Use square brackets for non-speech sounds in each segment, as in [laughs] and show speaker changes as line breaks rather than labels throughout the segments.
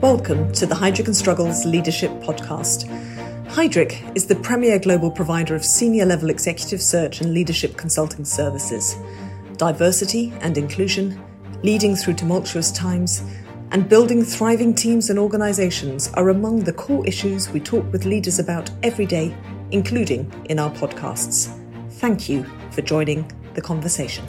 Welcome to the Heidrick and Struggles Leadership Podcast. Heidrick is the premier global provider of senior level executive search and leadership consulting services. Diversity and inclusion, leading through tumultuous times, and building thriving teams and organizations are among the core issues we talk with leaders about every day, including in our podcasts. Thank you for joining the conversation.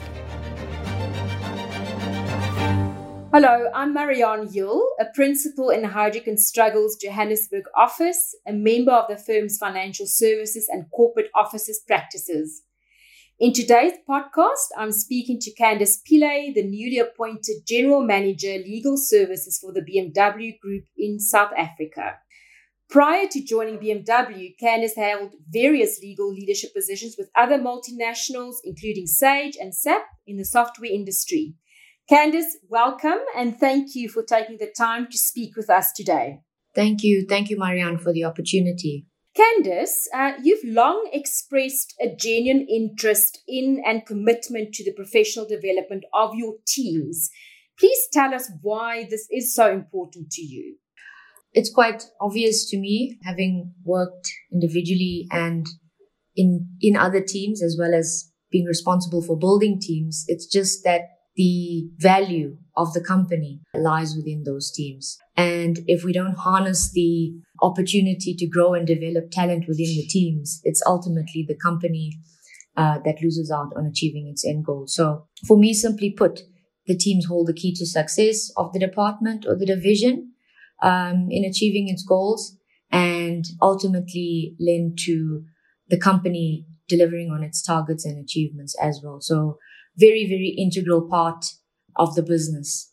Hello, I'm Marianne Yule, a principal in Heidrick and Struggles Johannesburg office, a member of the firm's financial services and corporate offices practices. In today's podcast, I'm speaking to Candice Pillay, the newly appointed General Manager Legal Services for the BMW Group in South Africa. Prior to joining BMW, Candice held various legal leadership positions with other multinationals, including Sage and SAP in the software industry. Candice, welcome and thank you for taking the time to speak with us today.
Thank you. Thank you, Marianne, for the opportunity.
Candice, uh, you've long expressed a genuine interest in and commitment to the professional development of your teams. Please tell us why this is so important to you.
It's quite obvious to me, having worked individually and in, in other teams, as well as being responsible for building teams. It's just that the value of the company lies within those teams. And if we don't harness the opportunity to grow and develop talent within the teams, it's ultimately the company uh, that loses out on achieving its end goal. So for me, simply put, the teams hold the key to success of the department or the division um, in achieving its goals and ultimately lend to the company delivering on its targets and achievements as well. So very, very integral part of the business.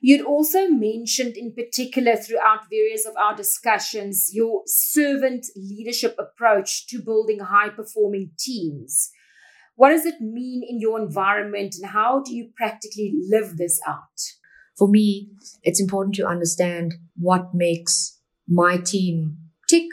You'd also mentioned in particular throughout various of our discussions your servant leadership approach to building high performing teams. What does it mean in your environment and how do you practically live this out?
For me, it's important to understand what makes my team tick,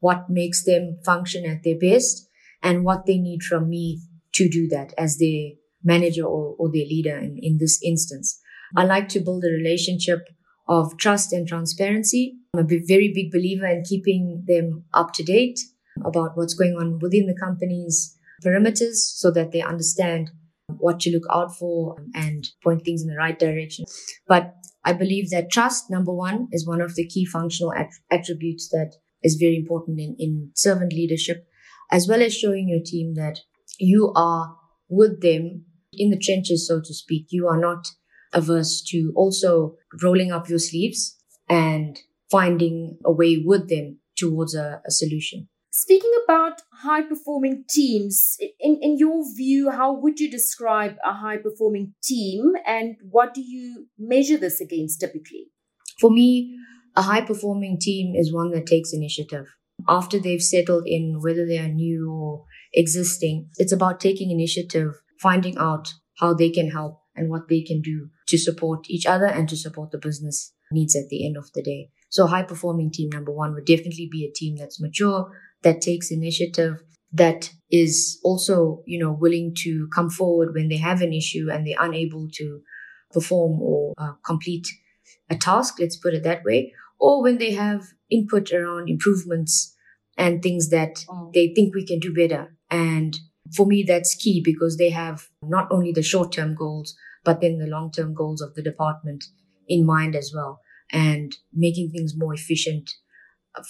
what makes them function at their best, and what they need from me to do that as their manager or, or their leader in, in this instance. I like to build a relationship of trust and transparency. I'm a very big believer in keeping them up to date about what's going on within the company's perimeters so that they understand what to look out for and point things in the right direction. But I believe that trust, number one, is one of the key functional at- attributes that is very important in, in servant leadership, as well as showing your team that you are with them in the trenches, so to speak. You are not averse to also rolling up your sleeves and finding a way with them towards a, a solution.
Speaking about high performing teams, in, in your view, how would you describe a high performing team and what do you measure this against typically?
For me, a high performing team is one that takes initiative. After they've settled in, whether they are new or existing, it's about taking initiative finding out how they can help and what they can do to support each other and to support the business needs at the end of the day. So high performing team number one would definitely be a team that's mature, that takes initiative, that is also, you know, willing to come forward when they have an issue and they're unable to perform or uh, complete a task, let's put it that way, or when they have input around improvements and things that mm. they think we can do better and for me, that's key because they have not only the short term goals, but then the long term goals of the department in mind as well and making things more efficient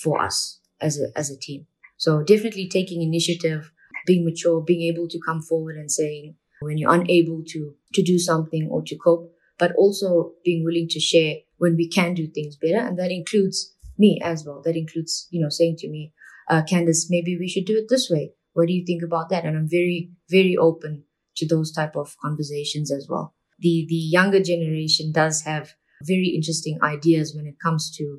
for us as a, as a team. So definitely taking initiative, being mature, being able to come forward and saying when you're unable to, to do something or to cope, but also being willing to share when we can do things better. And that includes me as well. That includes, you know, saying to me, uh, Candice, maybe we should do it this way. What do you think about that? And I'm very, very open to those type of conversations as well. The, the younger generation does have very interesting ideas when it comes to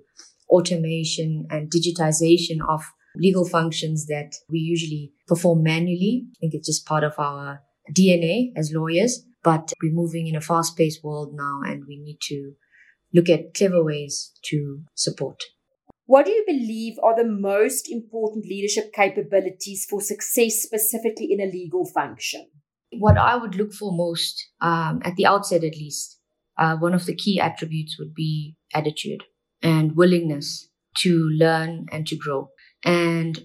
automation and digitization of legal functions that we usually perform manually. I think it's just part of our DNA as lawyers, but we're moving in a fast paced world now and we need to look at clever ways to support.
What do you believe are the most important leadership capabilities for success, specifically in a legal function?
What I would look for most, um, at the outset at least, uh, one of the key attributes would be attitude. and willingness to learn and to grow. And,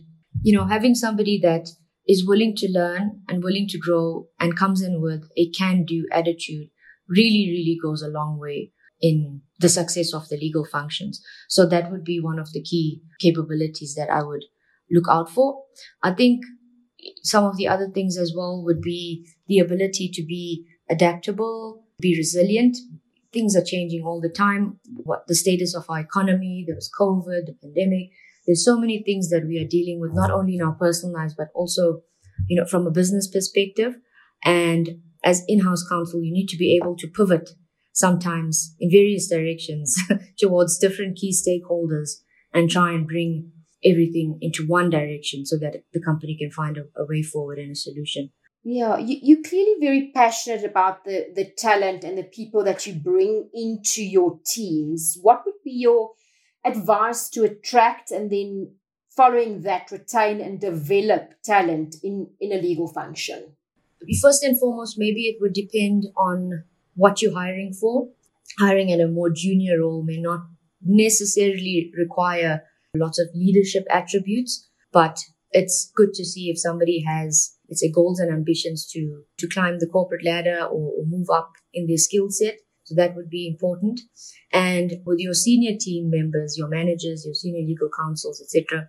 you know, having somebody that is willing to learn and willing to grow and comes in with a can do attitude really, really goes a long way in the success of the legal functions. So that would be one of the key capabilities that I would look out for. I think some of the other things as well would be the ability to be adaptable, be resilient. Things are changing all the time. What the status of our economy, there was COVID, the pandemic. There's so many things that we are dealing with, not only in our personal lives, but also, you know, from a business perspective. And as in-house counsel, you need to be able to pivot sometimes in various directions [laughs] towards different key stakeholders and try and bring everything into one direction so that the company can find a, a way forward and a solution.
Yeah, you, you're clearly very passionate about the, the talent and the people that you bring into your teams. What would be your advice to attract and then following that retain and develop talent in, in a legal function?
First and foremost, maybe it would depend on what you're hiring for. Hiring in a more junior role may not necessarily require lots of leadership attributes, but it's good to see if somebody has, let's say, goals and ambitions to, to climb the corporate ladder or, or move up in their skill set. So that would be important. And with your senior team members, your managers, your senior legal counsels, etc.,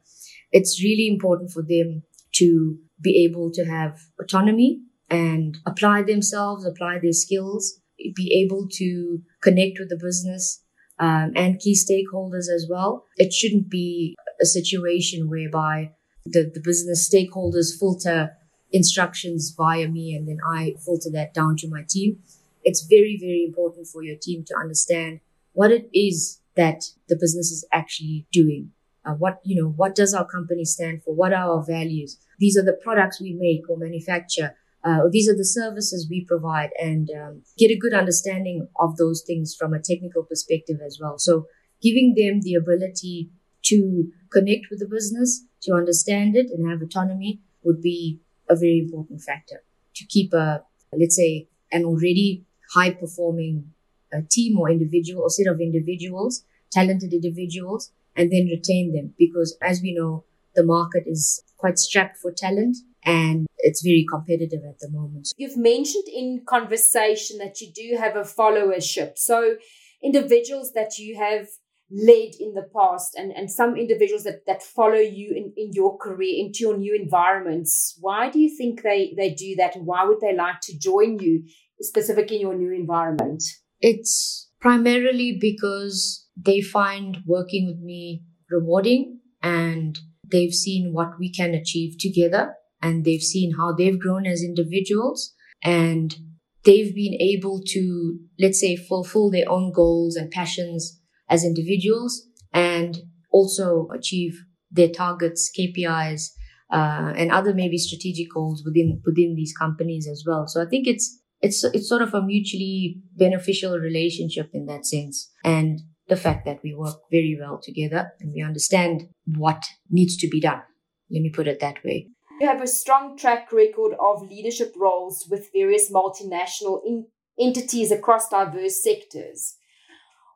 it's really important for them to be able to have autonomy and apply themselves, apply their skills, be able to connect with the business um, and key stakeholders as well. It shouldn't be a situation whereby the, the business stakeholders filter instructions via me and then I filter that down to my team. It's very, very important for your team to understand what it is that the business is actually doing. Uh, what, you know, what does our company stand for? What are our values? These are the products we make or manufacture uh, these are the services we provide and um, get a good understanding of those things from a technical perspective as well. So giving them the ability to connect with the business, to understand it and have autonomy would be a very important factor to keep a, let's say, an already high performing uh, team or individual or set of individuals, talented individuals, and then retain them because as we know, the market is quite strapped for talent and it's very competitive at the moment.
You've mentioned in conversation that you do have a followership. So individuals that you have led in the past and, and some individuals that, that follow you in, in your career into your new environments, why do you think they, they do that and why would they like to join you specifically in your new environment?
It's primarily because they find working with me rewarding and they've seen what we can achieve together and they've seen how they've grown as individuals and they've been able to, let's say, fulfill their own goals and passions as individuals and also achieve their targets, KPIs, uh, and other maybe strategic goals within within these companies as well. So I think it's it's it's sort of a mutually beneficial relationship in that sense, and the fact that we work very well together and we understand what needs to be done. Let me put it that way.
You have a strong track record of leadership roles with various multinational in- entities across diverse sectors.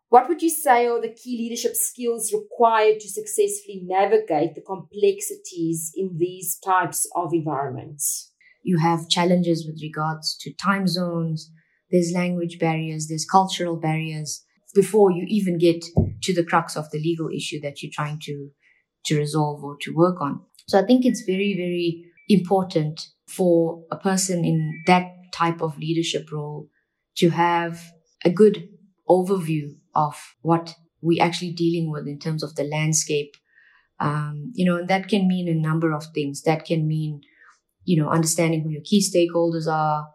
What would you say are the key leadership skills required to successfully navigate the complexities in these types of environments?
You have challenges with regards to time zones, there's language barriers, there's cultural barriers before you even get to the crux of the legal issue that you're trying to, to resolve or to work on. So I think it's very, very important for a person in that type of leadership role to have a good overview of what we're actually dealing with in terms of the landscape. Um, you know, and that can mean a number of things. That can mean, you know, understanding who your key stakeholders are,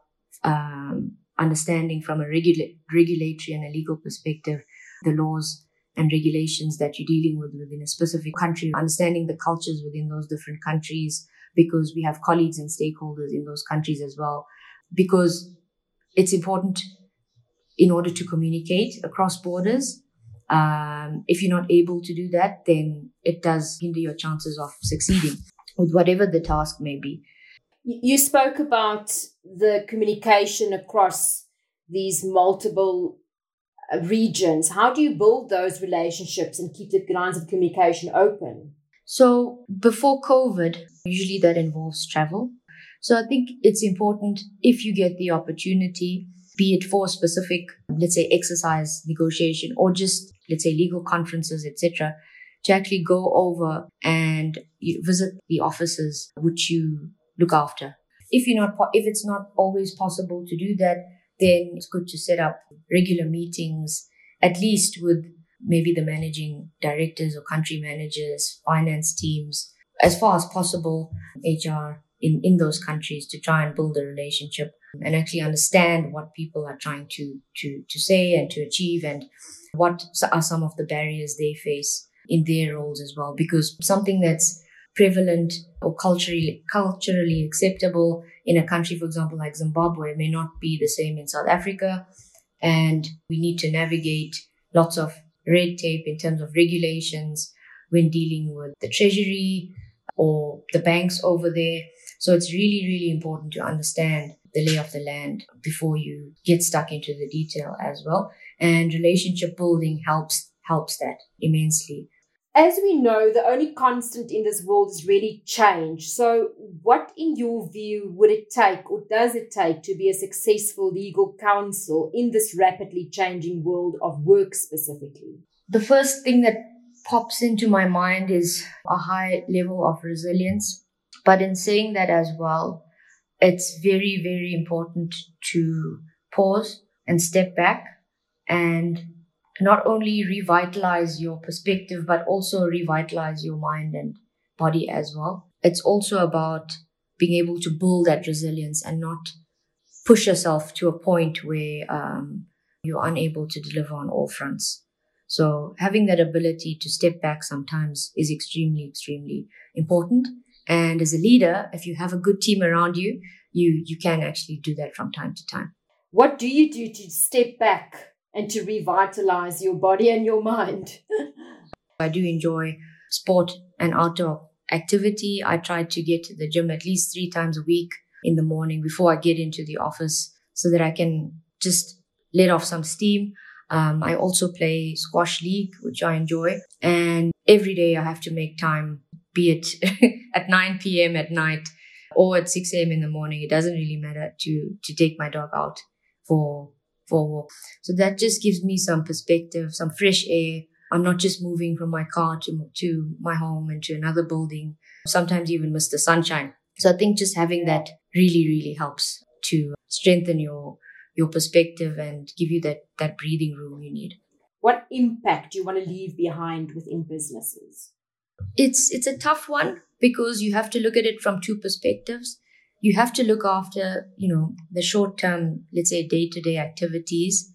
um, understanding from a regula- regulatory and a legal perspective the laws and regulations that you're dealing with within a specific country, understanding the cultures within those different countries, because we have colleagues and stakeholders in those countries as well, because it's important in order to communicate across borders. Um, if you're not able to do that, then it does hinder your chances of succeeding with whatever the task may be.
You spoke about the communication across these multiple uh, regions. How do you build those relationships and keep the lines of communication open?
So before COVID, usually that involves travel. So I think it's important if you get the opportunity, be it for specific, let's say exercise negotiation or just, let's say legal conferences, etc., to actually go over and visit the offices which you look after. If you're not, if it's not always possible to do that, then it's good to set up regular meetings, at least with maybe the managing directors or country managers, finance teams, as far as possible, HR in, in those countries to try and build a relationship and actually understand what people are trying to, to, to say and to achieve and what are some of the barriers they face in their roles as well. Because something that's prevalent or culturally culturally acceptable in a country, for example, like Zimbabwe, may not be the same in South Africa. And we need to navigate lots of red tape in terms of regulations when dealing with the treasury or the banks over there. So it's really, really important to understand the lay of the land before you get stuck into the detail as well. And relationship building helps helps that immensely.
As we know, the only constant in this world is really change. So, what, in your view, would it take or does it take to be a successful legal counsel in this rapidly changing world of work specifically?
The first thing that pops into my mind is a high level of resilience. But in saying that as well, it's very, very important to pause and step back and not only revitalize your perspective, but also revitalize your mind and body as well. It's also about being able to build that resilience and not push yourself to a point where um, you're unable to deliver on all fronts. So having that ability to step back sometimes is extremely, extremely important. And as a leader, if you have a good team around you, you, you can actually do that from time to time.
What do you do to step back and to revitalize your body and your mind. [laughs]
I do enjoy sport and outdoor activity. I try to get to the gym at least three times a week in the morning before I get into the office so that I can just let off some steam. Um, I also play squash league, which I enjoy. And every day I have to make time, be it [laughs] at 9 p.m. at night or at 6 a.m. in the morning. It doesn't really matter to, to take my dog out for for So that just gives me some perspective, some fresh air. I'm not just moving from my car to, to my home and to another building, sometimes even miss the sunshine. So I think just having that really, really helps to strengthen your, your perspective and give you that, that breathing room you need.
What impact do you want to leave behind within businesses?
It's, it's a tough one because you have to look at it from two perspectives you have to look after, you know, the short term, let's say day to day activities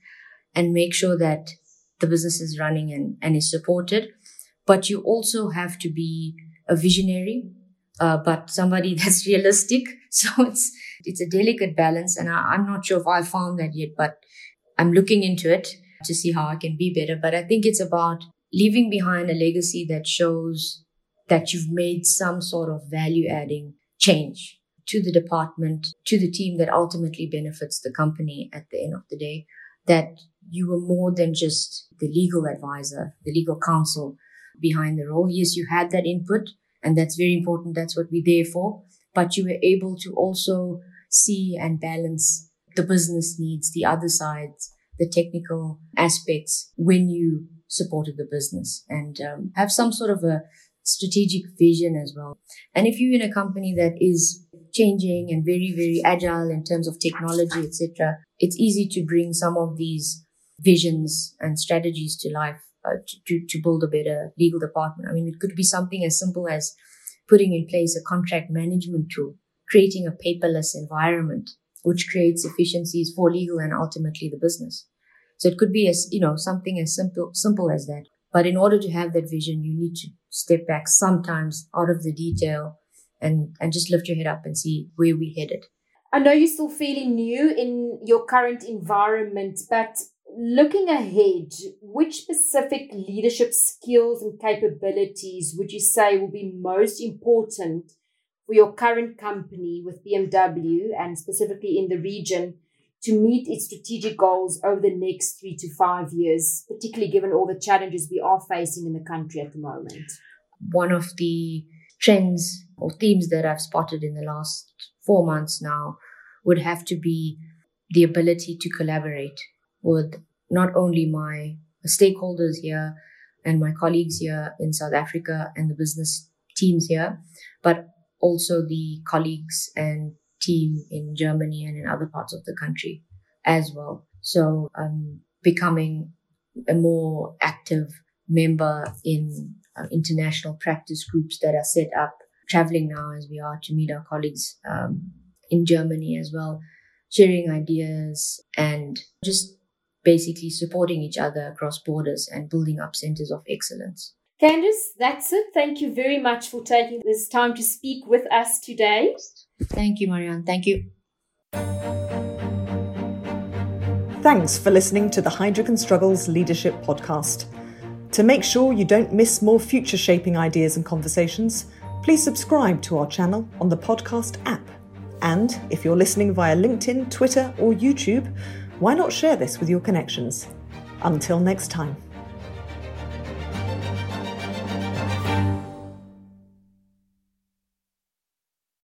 and make sure that the business is running and, and is supported. But you also have to be a visionary, uh, but somebody [laughs] that's realistic. So it's, it's a delicate balance. And I, I'm not sure if I found that yet, but I'm looking into it to see how I can be better. But I think it's about leaving behind a legacy that shows that you've made some sort of value adding change to the department, to the team that ultimately benefits the company at the end of the day, that you were more than just the legal advisor, the legal counsel behind the role. Yes, you had that input and that's very important. That's what we're there for. But you were able to also see and balance the business needs, the other sides, the technical aspects when you supported the business and um, have some sort of a strategic vision as well. And if you're in a company that is changing and very, very agile in terms of technology, etc., it's easy to bring some of these visions and strategies to life uh, to, to build a better legal department. I mean, it could be something as simple as putting in place a contract management tool, creating a paperless environment, which creates efficiencies for legal and ultimately the business. So it could be as, you know, something as simple, simple as that. But in order to have that vision, you need to step back sometimes out of the detail and, and just lift your head up and see where we headed.
I know you're still fairly new in your current environment, but looking ahead, which specific leadership skills and capabilities would you say will be most important for your current company with BMW and specifically in the region to meet its strategic goals over the next three to five years, particularly given all the challenges we are facing in the country at the moment?
One of the trends or themes that I've spotted in the last four months now would have to be the ability to collaborate with not only my stakeholders here and my colleagues here in South Africa and the business teams here, but also the colleagues and team in Germany and in other parts of the country as well. So I'm becoming a more active member in uh, international practice groups that are set up, traveling now as we are to meet our colleagues um, in Germany as well, sharing ideas and just basically supporting each other across borders and building up centers of excellence.
Candice, that's it. Thank you very much for taking this time to speak with us today.
Thank you, Marianne. Thank you.
Thanks for listening to the Heidrick and Struggles Leadership Podcast. To make sure you don't miss more future shaping ideas and conversations, please subscribe to our channel on the podcast app. And if you're listening via LinkedIn, Twitter, or YouTube, why not share this with your connections? Until next time.